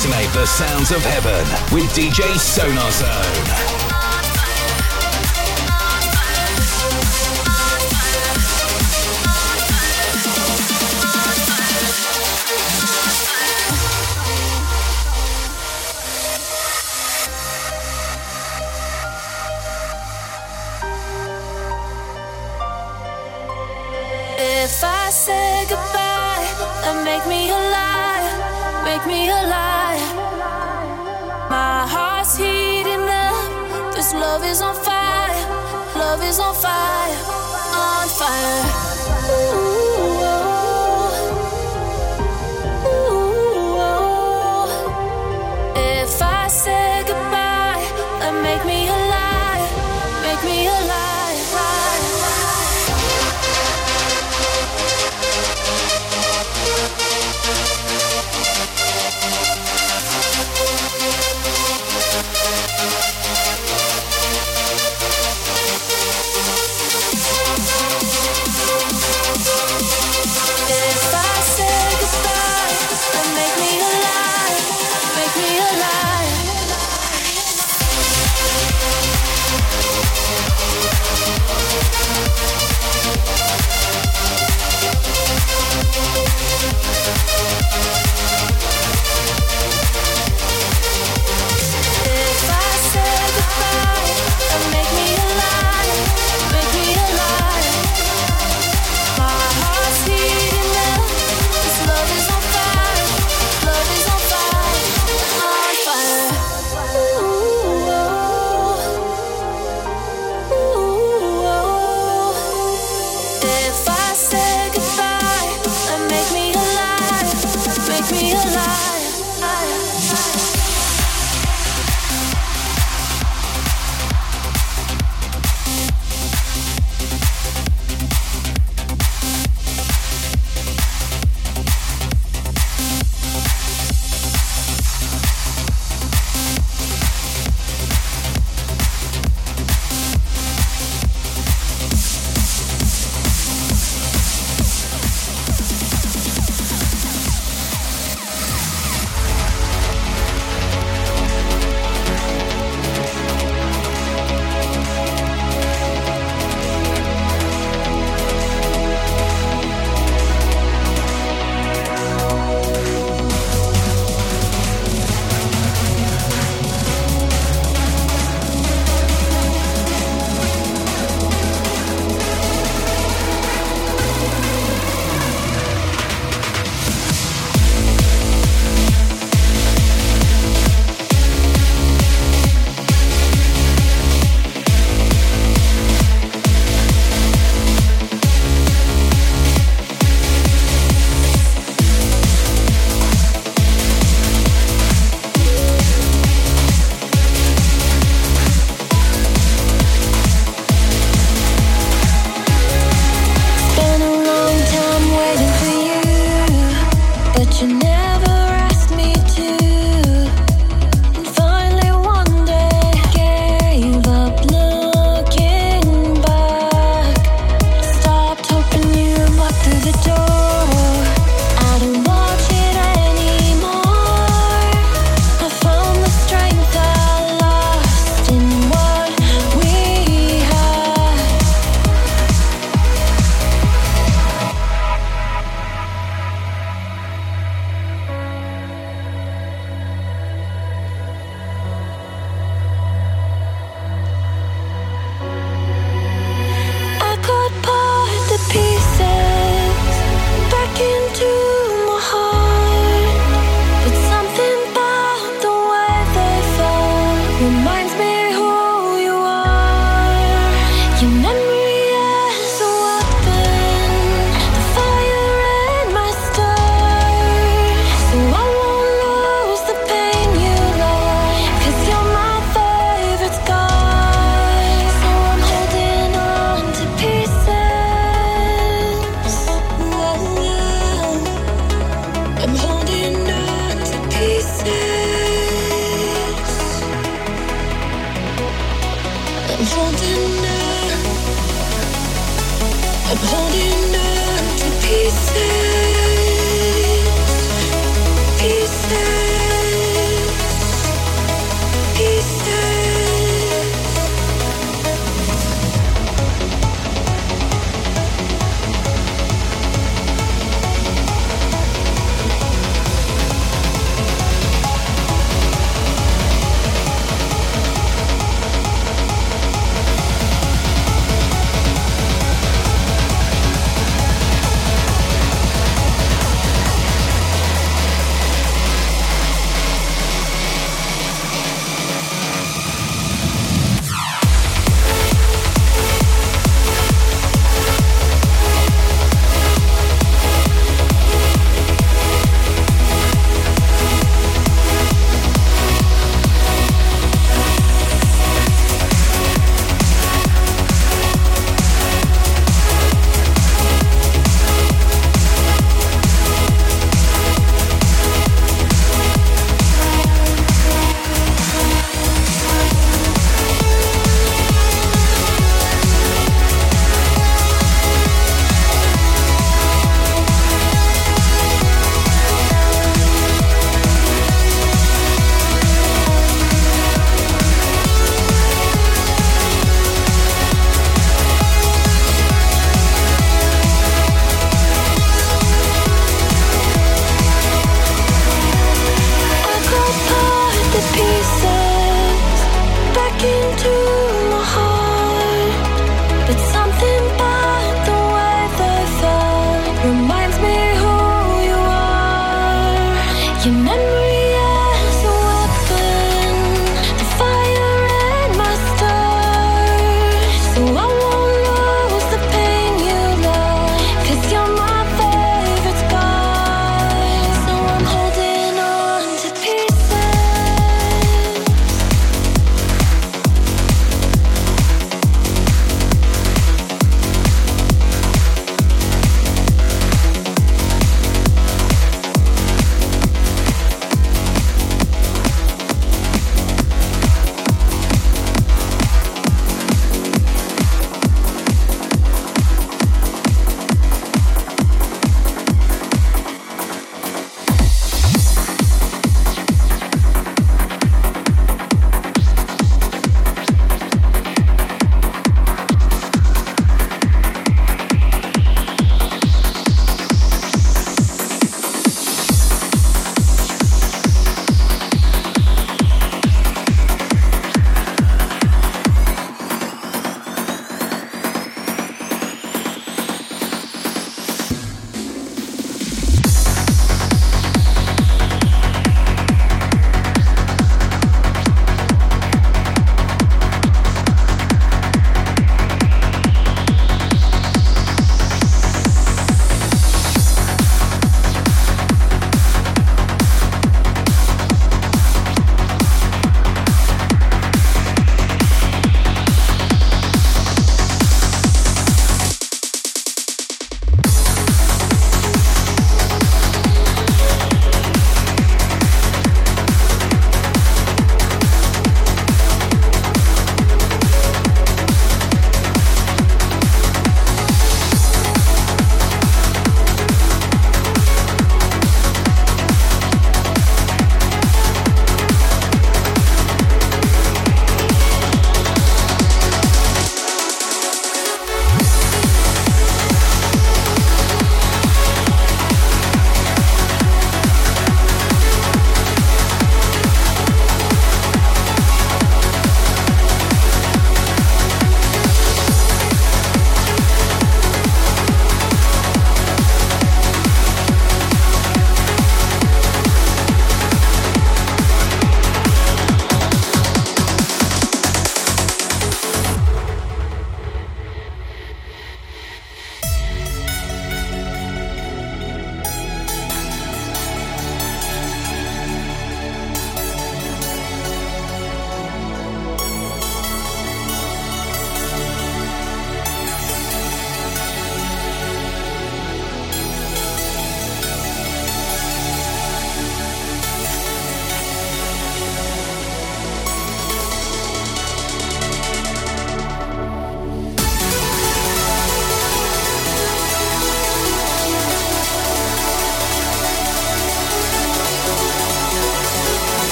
resonate the sounds of heaven with DJ Sonar Zone. is on fire, on fire.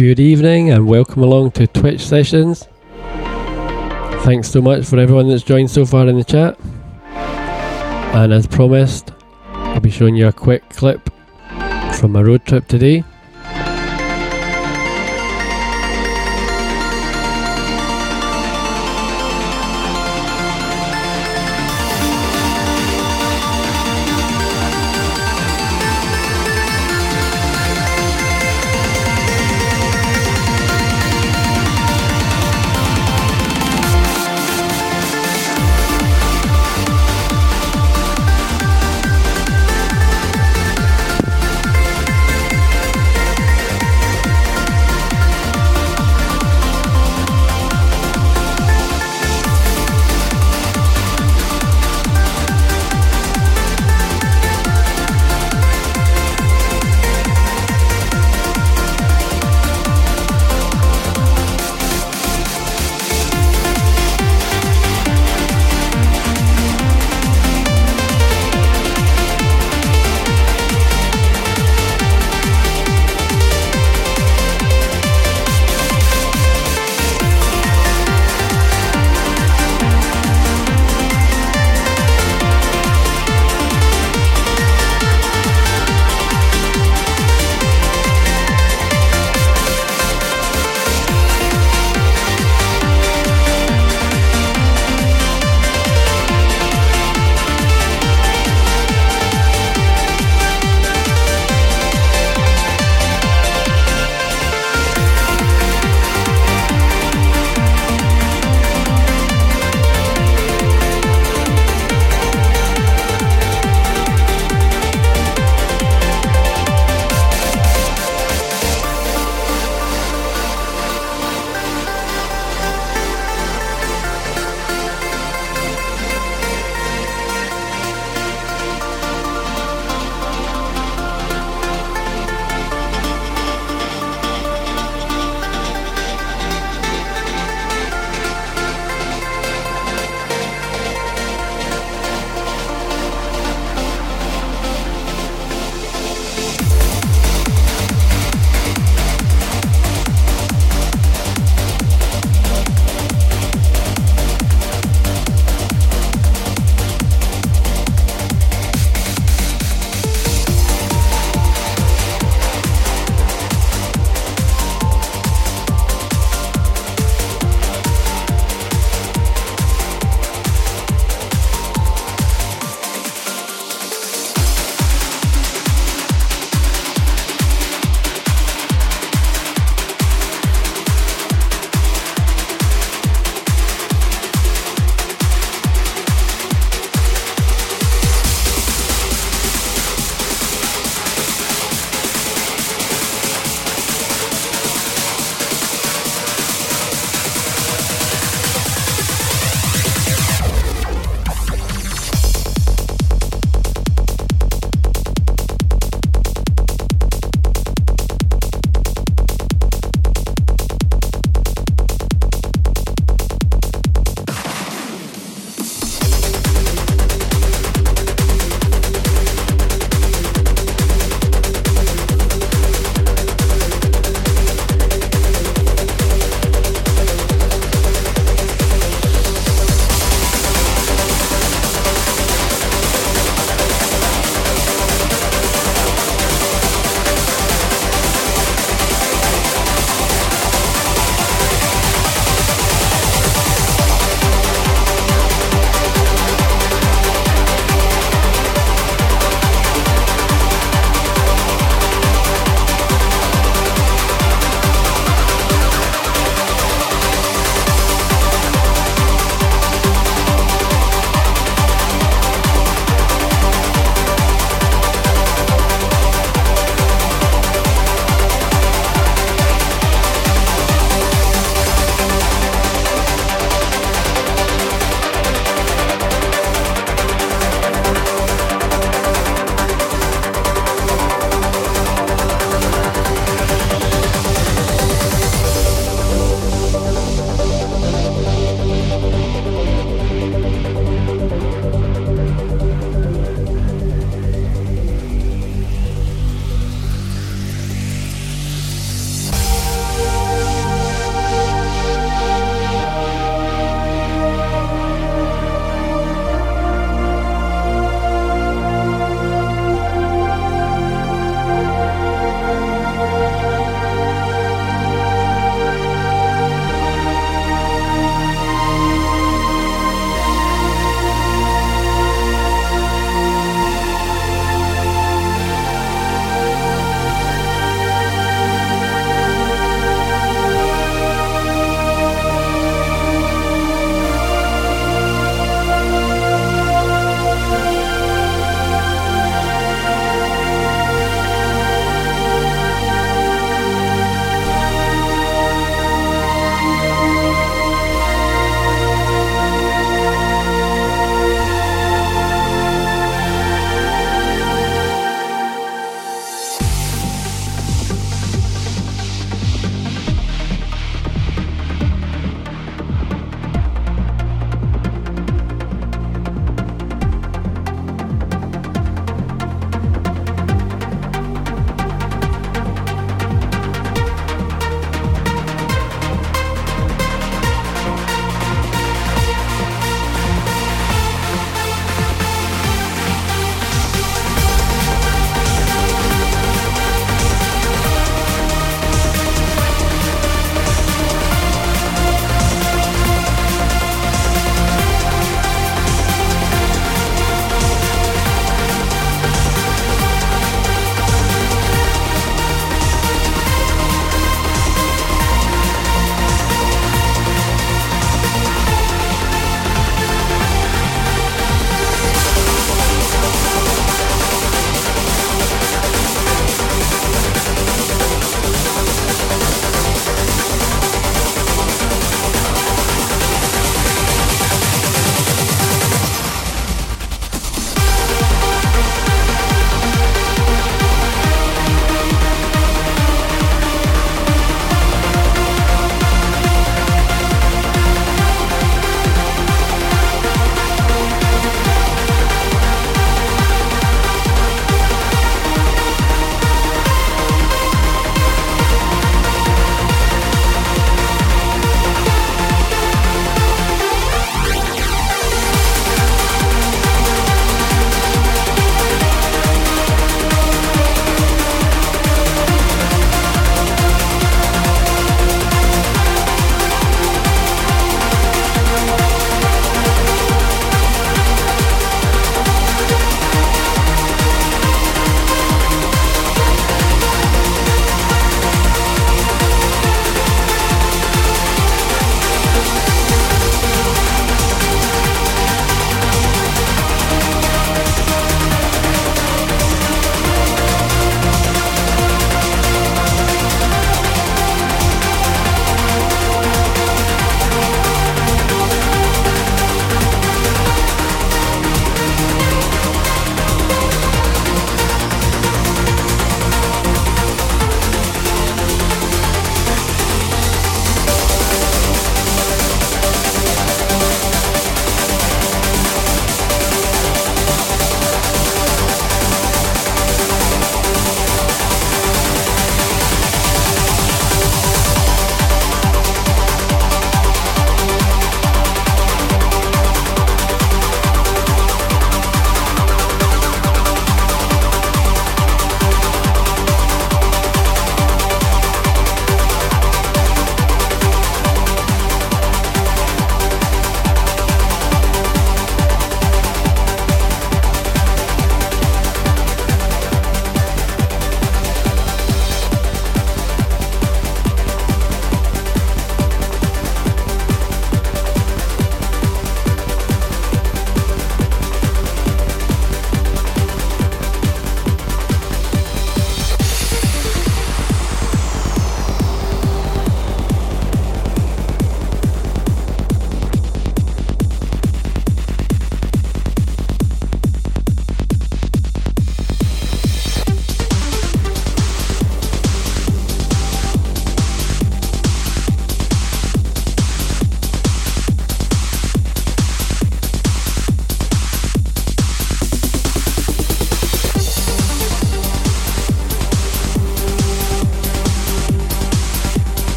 Good evening and welcome along to Twitch sessions. Thanks so much for everyone that's joined so far in the chat. And as promised, I'll be showing you a quick clip from my road trip today.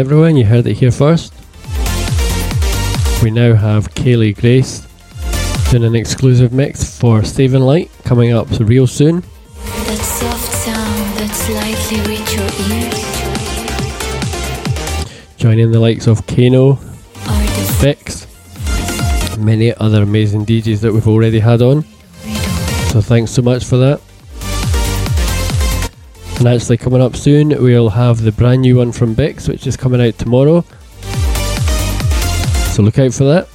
Everyone, you heard it here first. We now have Kaylee Grace doing an exclusive mix for Saving Light coming up real soon. That soft sound that slightly reach your ears Joining the likes of Kano, Fix, many other amazing DJs that we've already had on. So thanks so much for that. And actually, coming up soon, we'll have the brand new one from Bixx, which is coming out tomorrow. So look out for that.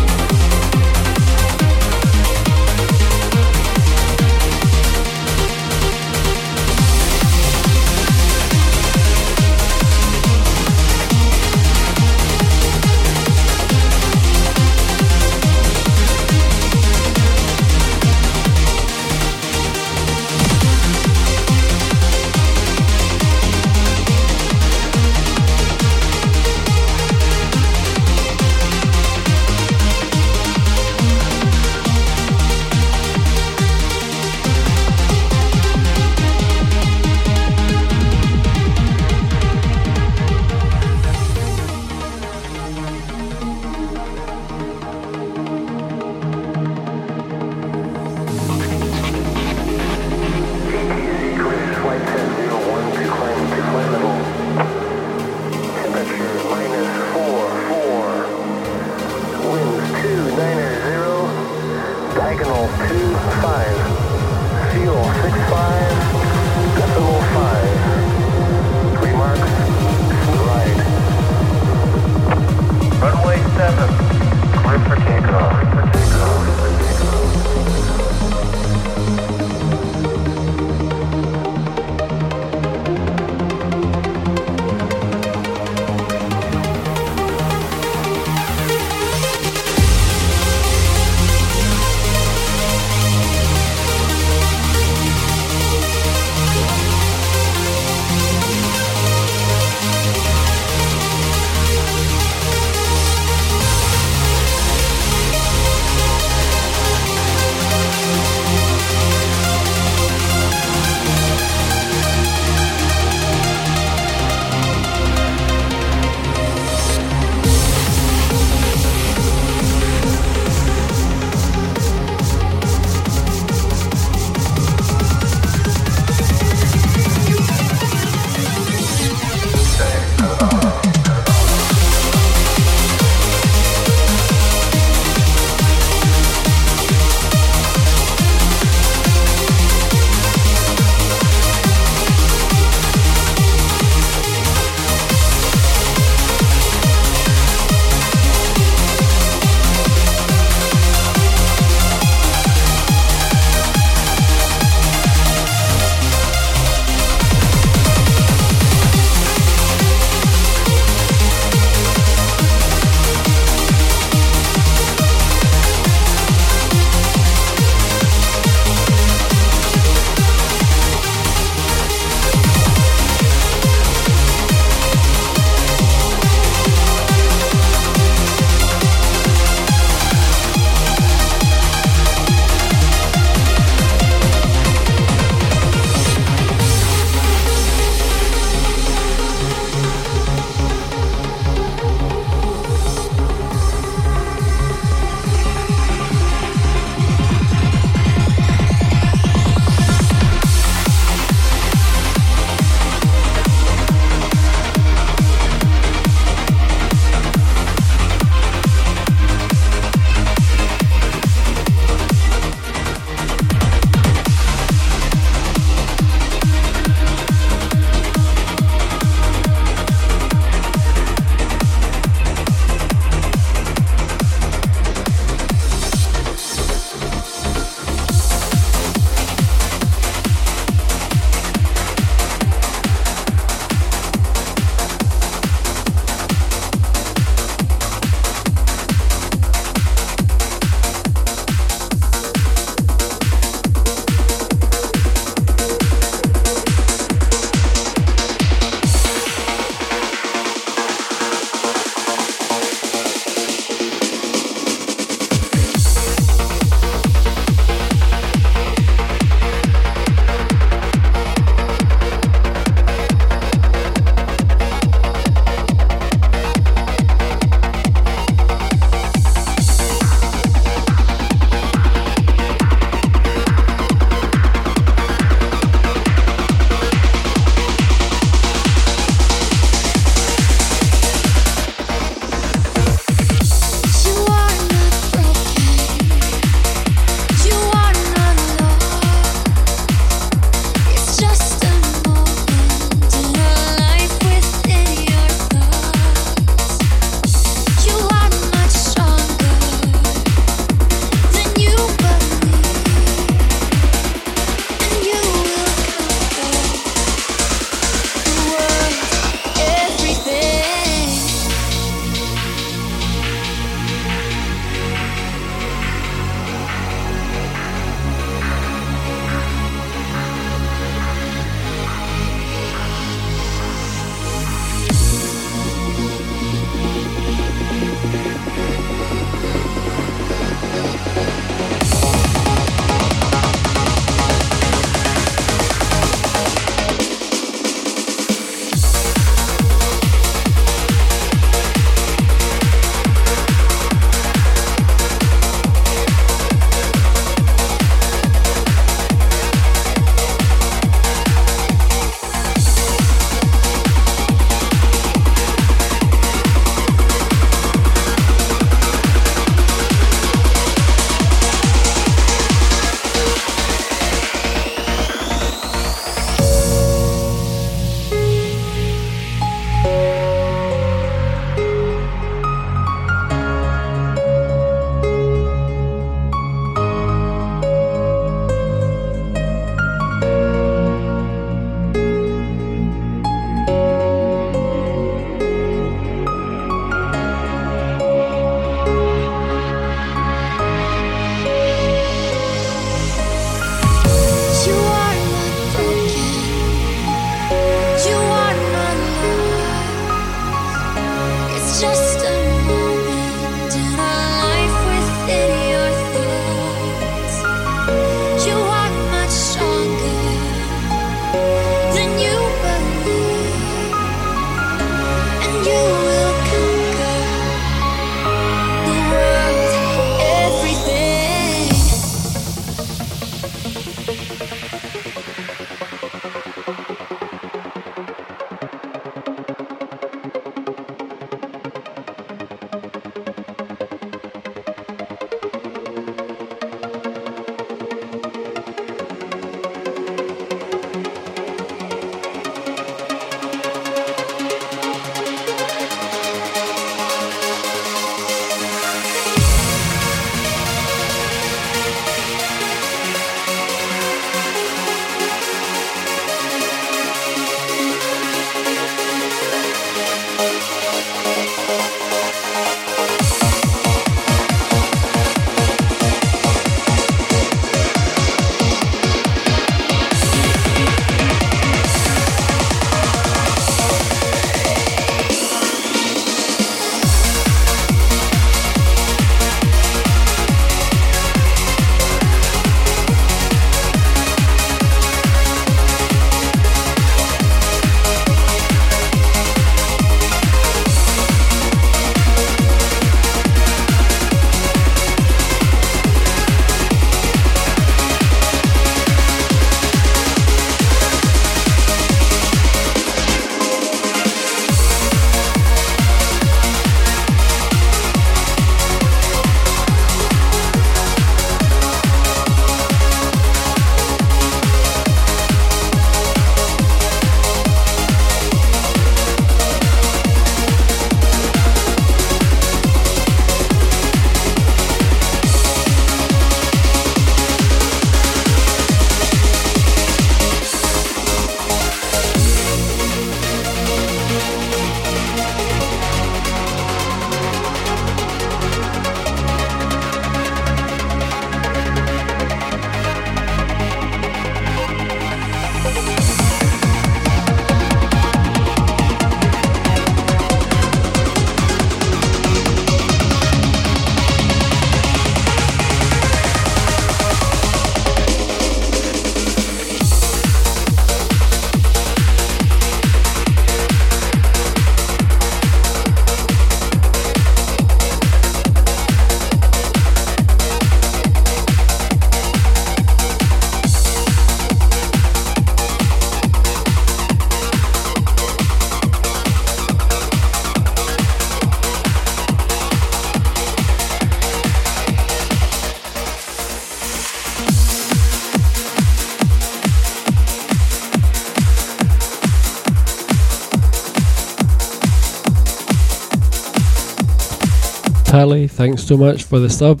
Tally, thanks so much for the sub.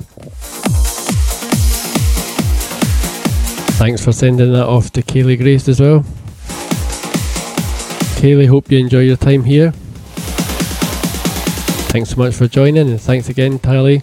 Thanks for sending that off to Kaylee Grace as well. Kaylee, hope you enjoy your time here. Thanks so much for joining, and thanks again, Tally.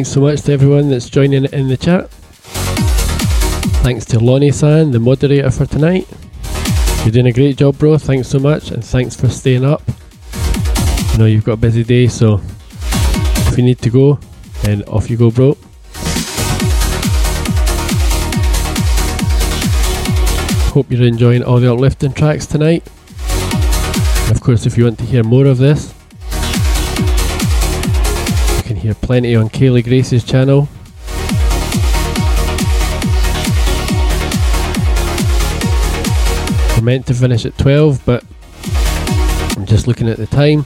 Thanks so much to everyone that's joining in the chat. Thanks to Lonnie San, the moderator for tonight. You're doing a great job, bro. Thanks so much, and thanks for staying up. I know you've got a busy day, so if you need to go, then off you go, bro. Hope you're enjoying all the uplifting tracks tonight. Of course, if you want to hear more of this, hear plenty on Kaylee Grace's channel. We're meant to finish at 12, but I'm just looking at the time.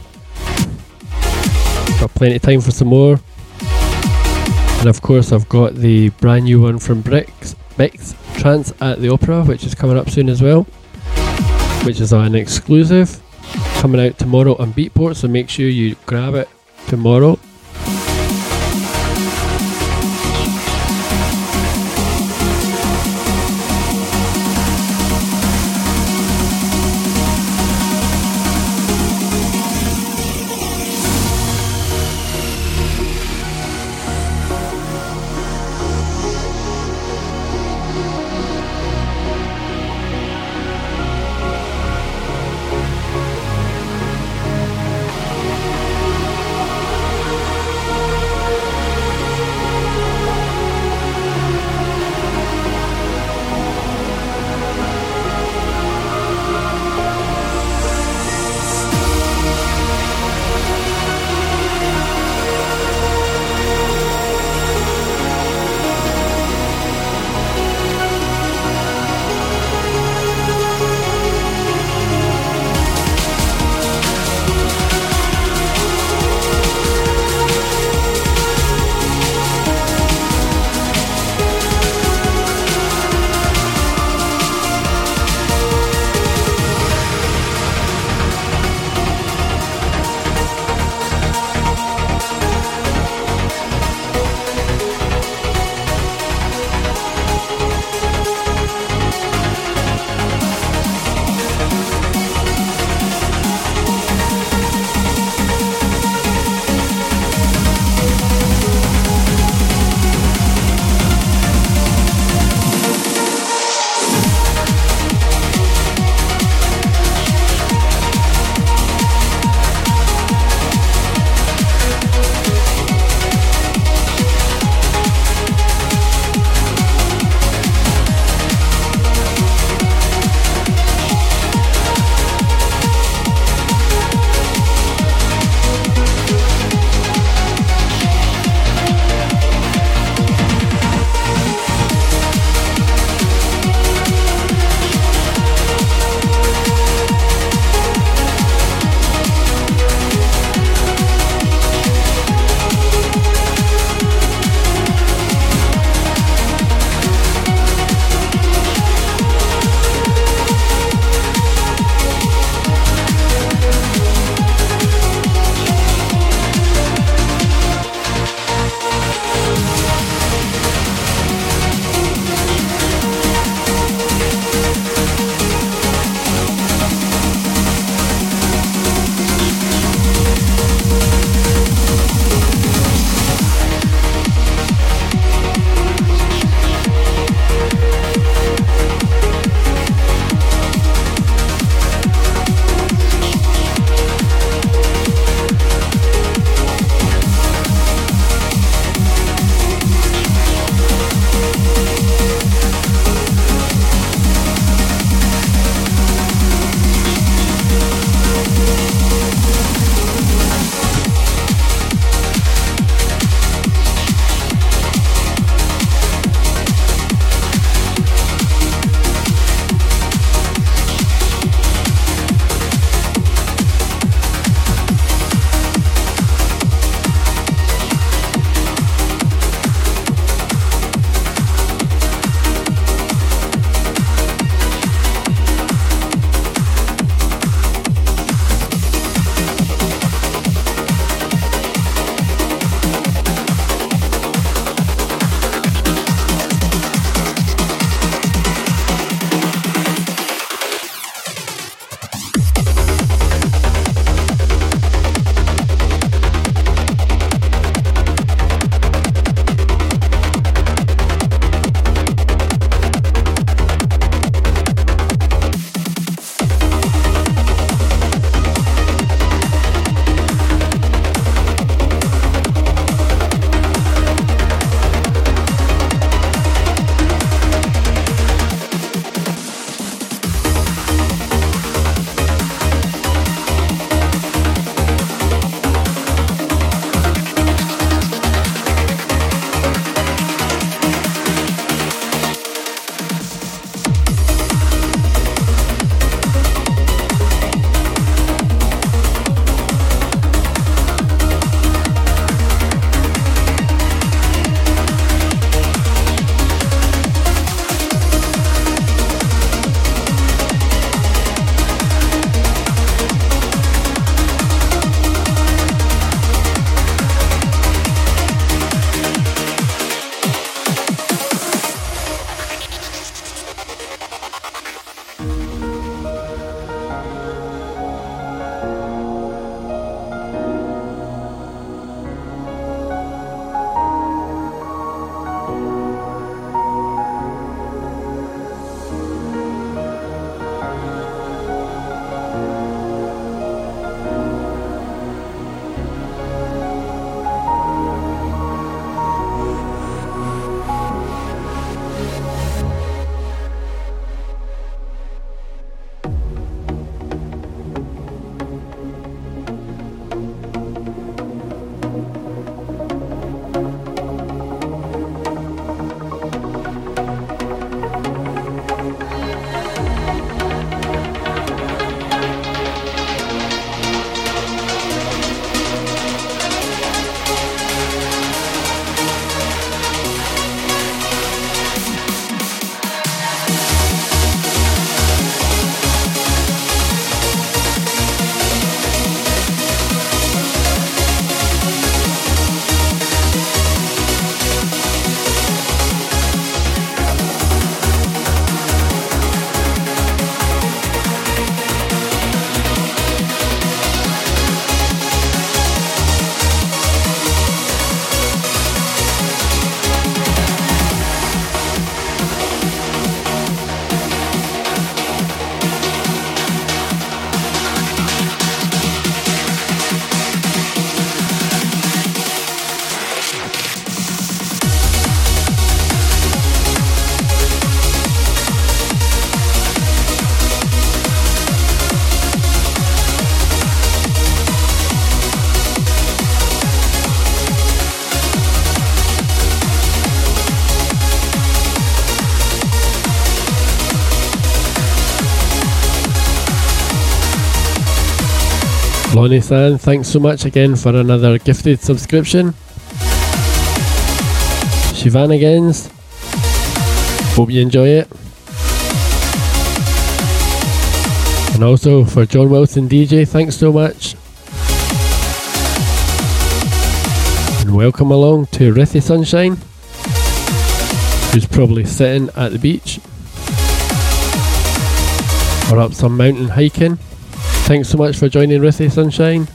Got plenty of time for some more. And of course, I've got the brand new one from Bixx, Bixx Trance at the Opera, which is coming up soon as well, which is an exclusive coming out tomorrow on Beatport. So make sure you grab it tomorrow. Lonnie thanks so much again for another gifted subscription. Shivanagans, hope you enjoy it. And also for John Wilson DJ, thanks so much. And welcome along to Rithy Sunshine, who's probably sitting at the beach or up some mountain hiking. Thanks so much for joining Rithy Sunshine.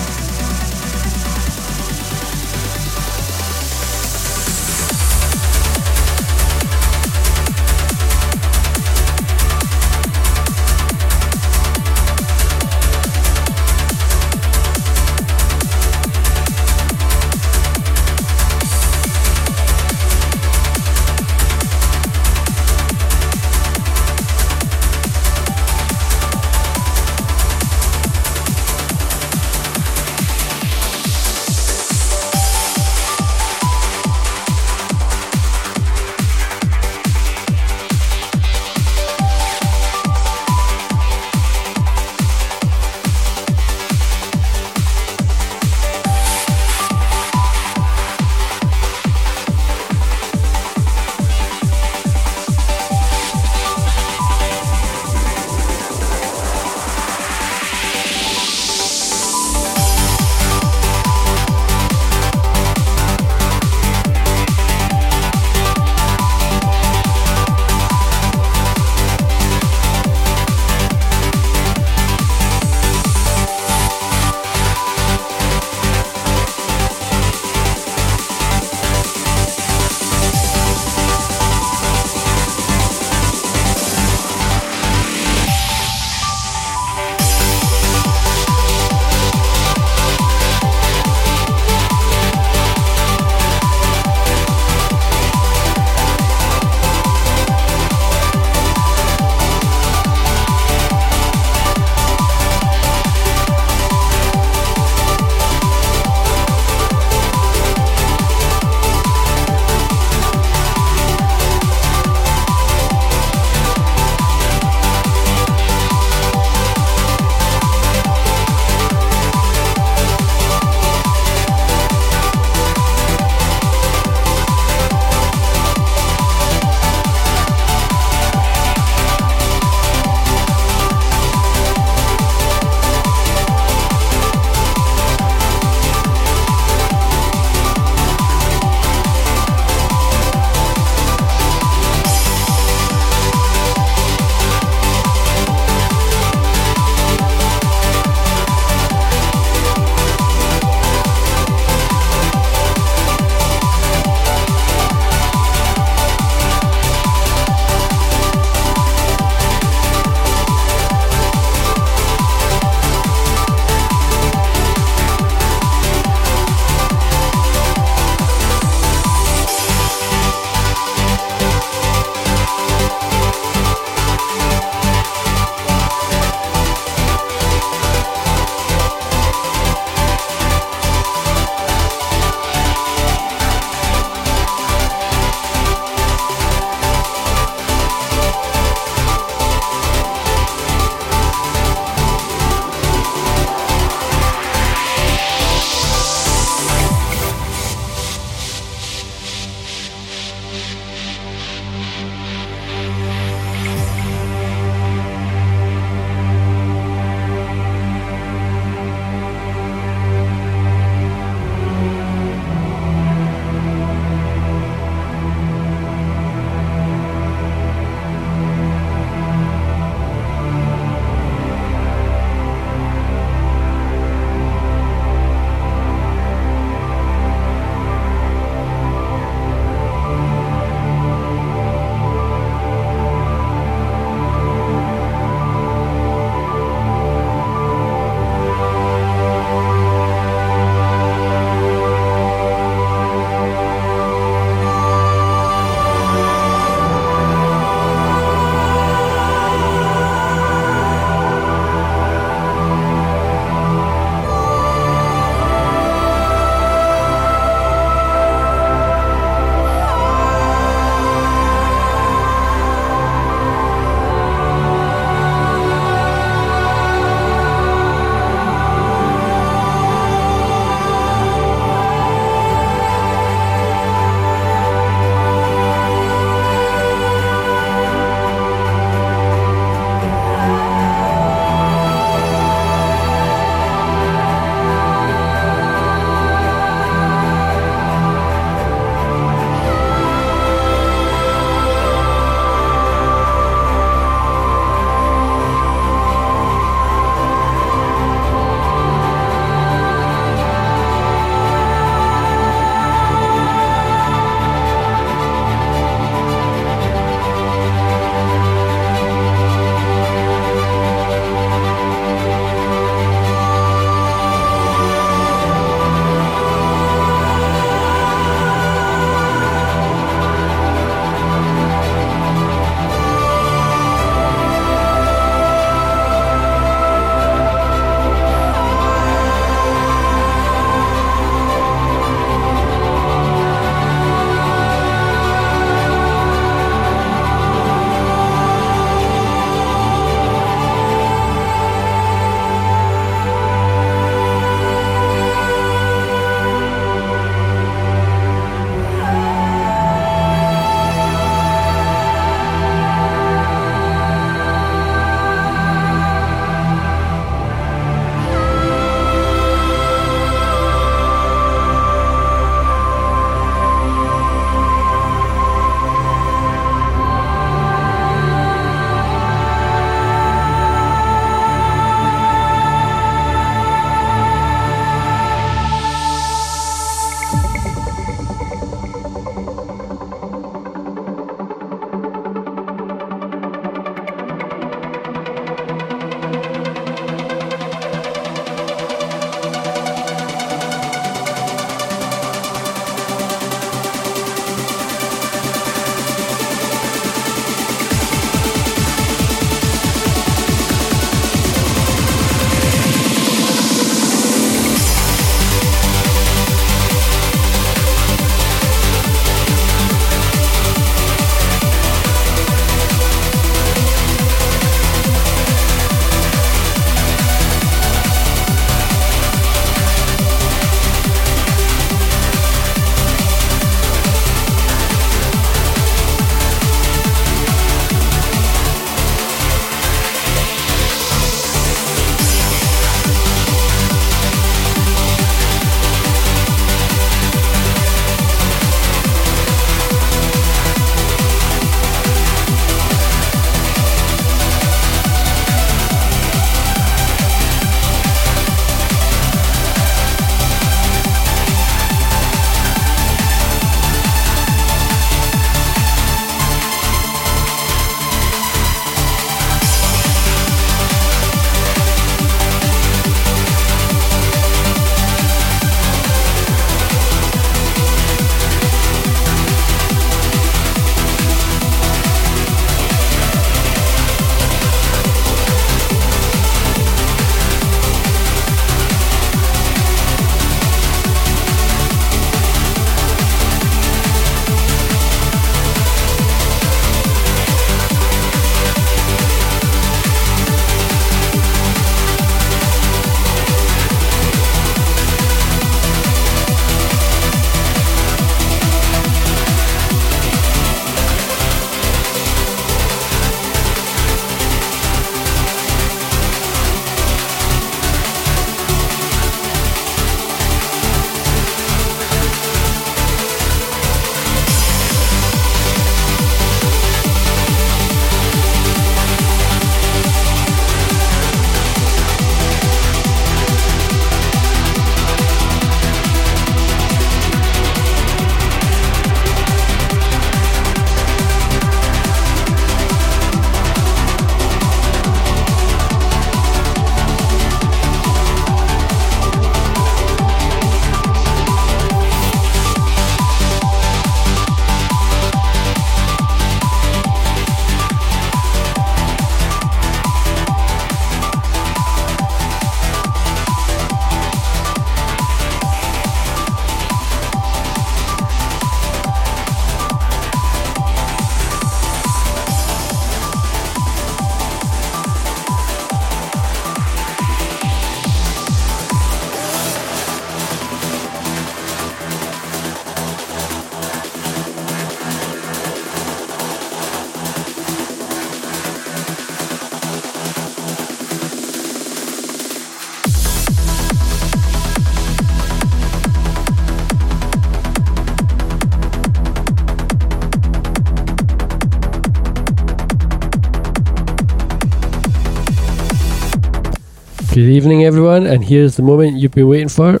Good evening, everyone, and here's the moment you've been waiting for.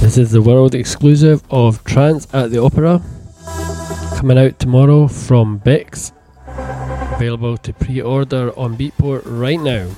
This is the world exclusive of Trance at the Opera, coming out tomorrow from Bixx. Available to pre order on Beatport right now.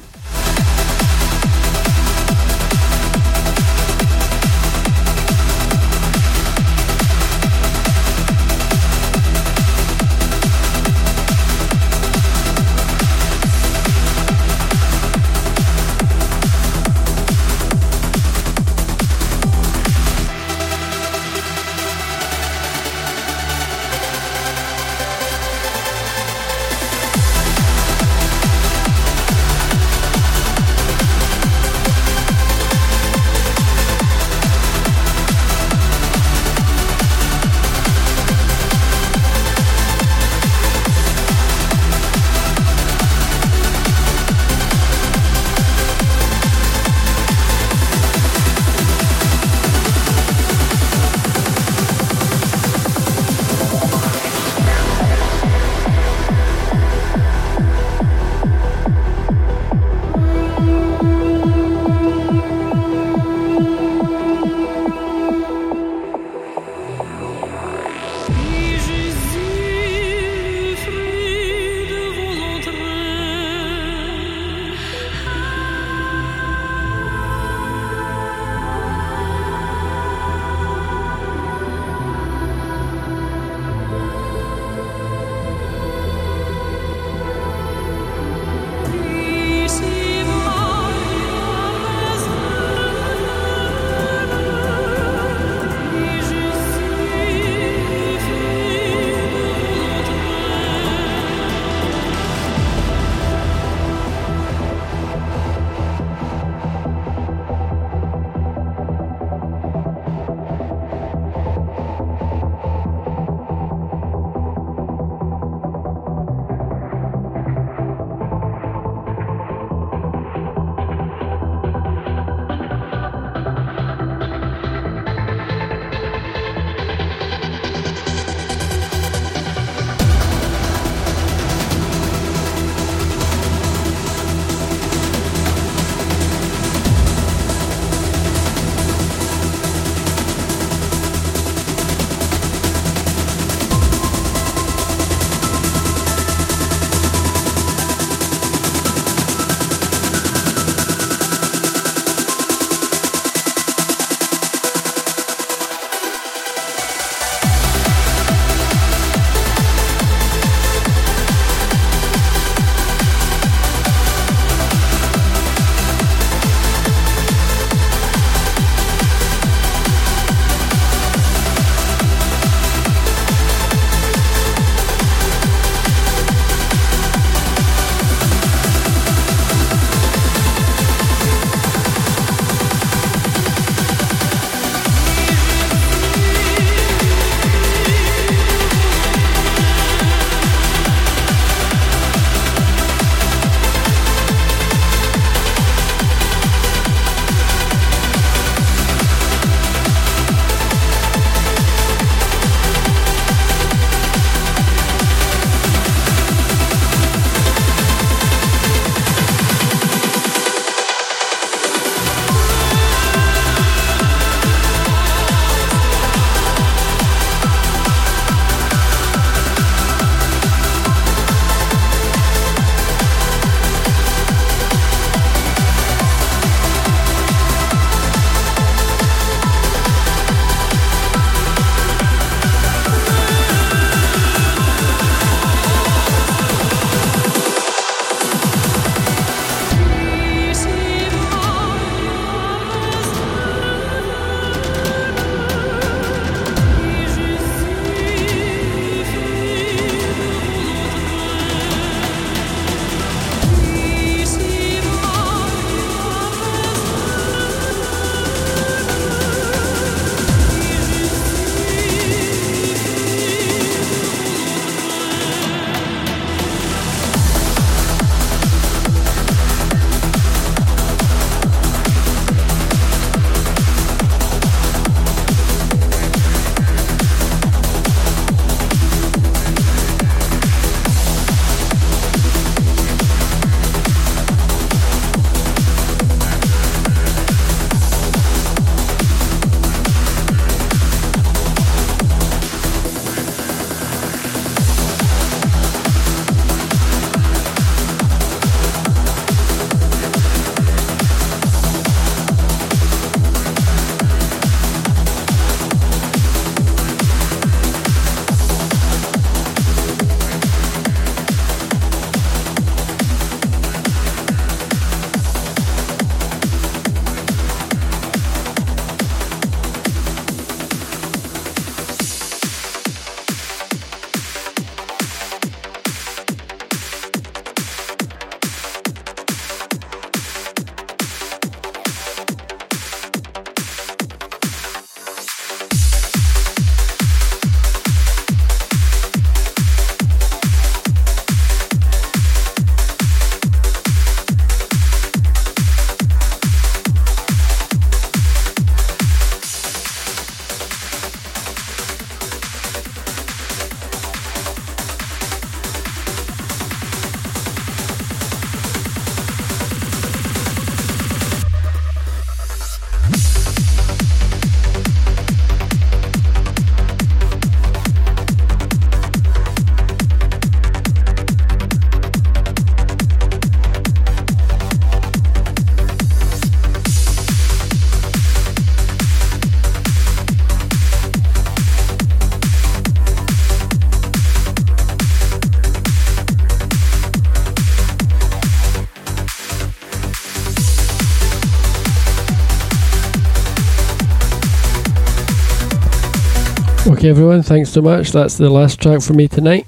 Okay, everyone, thanks so much. That's the last track for me tonight.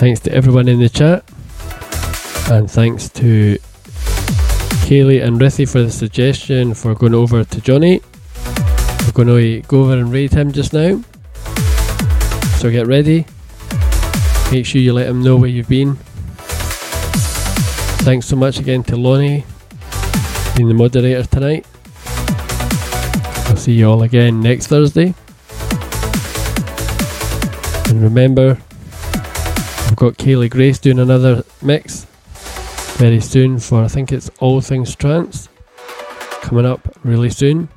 Thanks to everyone in the chat. And thanks to Kaylee and Rithy for the suggestion for going over to Johnny. We're going to go over and raid him just now. So get ready. Make sure you let him know where you've been. Thanks so much again to Lonnie, being the moderator tonight. I'll see you all again next Thursday. And remember, I've got Kaylee Grace doing another mix very soon for I think it's All Things Trance coming up really soon.